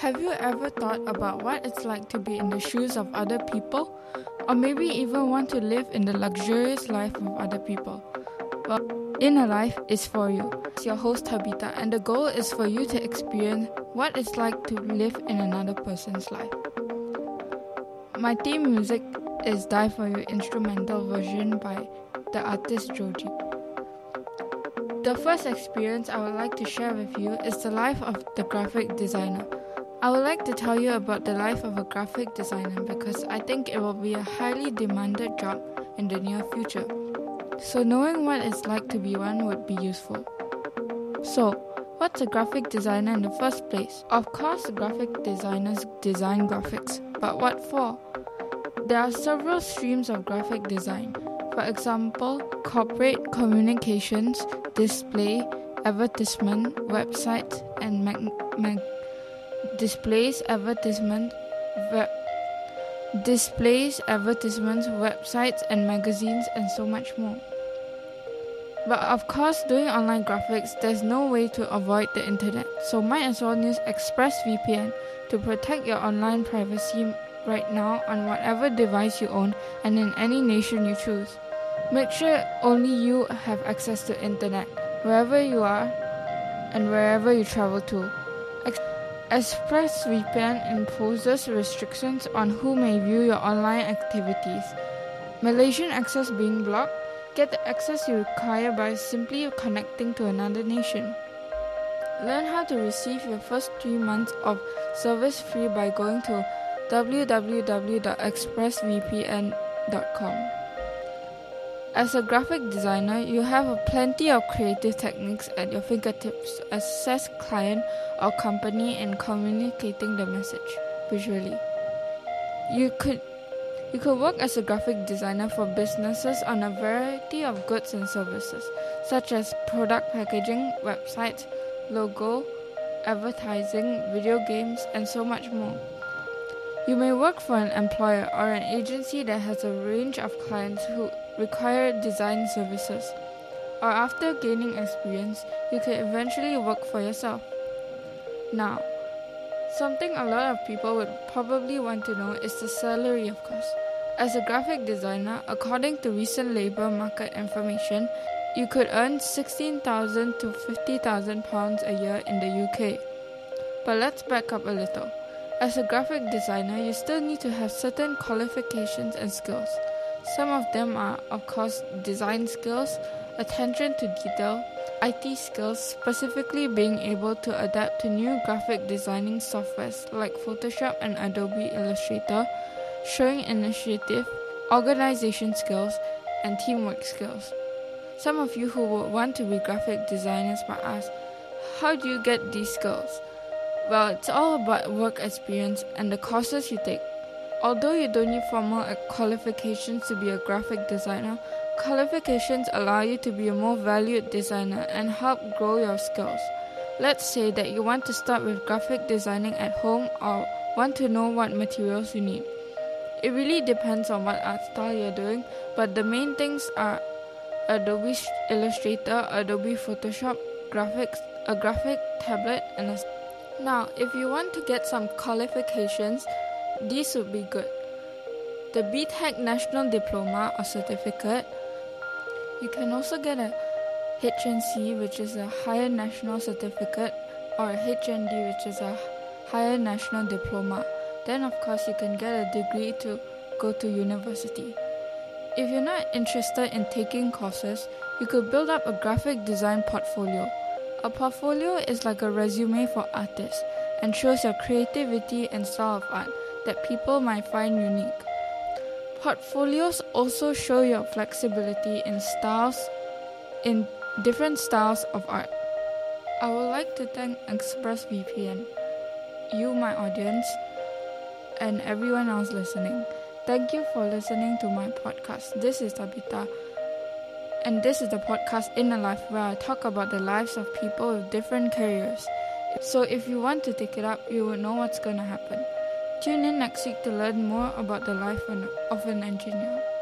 Have you ever thought about what it's like to be in the shoes of other people? Or maybe even want to live in the luxurious life of other people? Well, Inner Life is for you. It's your host Tabitha, and the goal is for you to experience what it's like to live in another person's life. My theme music is Die For You instrumental version by the artist Joji. The first experience I would like to share with you is the life of the graphic designer. I would like to tell you about the life of a graphic designer because I think it will be a highly demanded job in the near future. So, knowing what it's like to be one would be useful. So, what's a graphic designer in the first place? Of course, graphic designers design graphics, but what for? There are several streams of graphic design. For example, corporate communications, display, advertisement, websites, and mag- mag- displays, advertisement, web, displays, advertisements, websites, and magazines, and so much more. But of course, doing online graphics, there's no way to avoid the internet, so might as well use ExpressVPN to protect your online privacy right now on whatever device you own and in any nation you choose. Make sure only you have access to internet wherever you are and wherever you travel to. ExpressVPN imposes restrictions on who may view your online activities. Malaysian access being blocked, get the access you require by simply connecting to another nation. Learn how to receive your first three months of service free by going to www.expressvpn.com. As a graphic designer, you have plenty of creative techniques at your fingertips to assess client or company and communicating the message visually. You could you could work as a graphic designer for businesses on a variety of goods and services, such as product packaging, websites, logo, advertising, video games, and so much more. You may work for an employer or an agency that has a range of clients who require design services. Or after gaining experience, you can eventually work for yourself. Now, something a lot of people would probably want to know is the salary, of course. As a graphic designer, according to recent labor market information, you could earn 16,000 to 50,000 pounds a year in the UK. But let's back up a little. As a graphic designer, you still need to have certain qualifications and skills. Some of them are, of course, design skills, attention to detail, IT skills, specifically being able to adapt to new graphic designing softwares like Photoshop and Adobe Illustrator, showing initiative, organization skills, and teamwork skills. Some of you who would want to be graphic designers might ask, how do you get these skills? Well, it's all about work experience and the courses you take. Although you don't need formal eh, qualifications to be a graphic designer, qualifications allow you to be a more valued designer and help grow your skills. Let's say that you want to start with graphic designing at home or want to know what materials you need. It really depends on what art style you're doing, but the main things are Adobe Illustrator, Adobe Photoshop, graphics, a graphic tablet, and a now, if you want to get some qualifications, these would be good. The BTEC National Diploma or Certificate. You can also get a HNC, which is a Higher National Certificate, or a HND, which is a Higher National Diploma. Then, of course, you can get a degree to go to university. If you're not interested in taking courses, you could build up a graphic design portfolio. A portfolio is like a resume for artists and shows your creativity and style of art that people might find unique. Portfolios also show your flexibility in styles in different styles of art. I would like to thank ExpressVPN, you my audience, and everyone else listening. Thank you for listening to my podcast. This is Tabitha and this is the podcast Inner Life where I talk about the lives of people with different careers. So if you want to take it up, you will know what's going to happen. Tune in next week to learn more about the life of an engineer.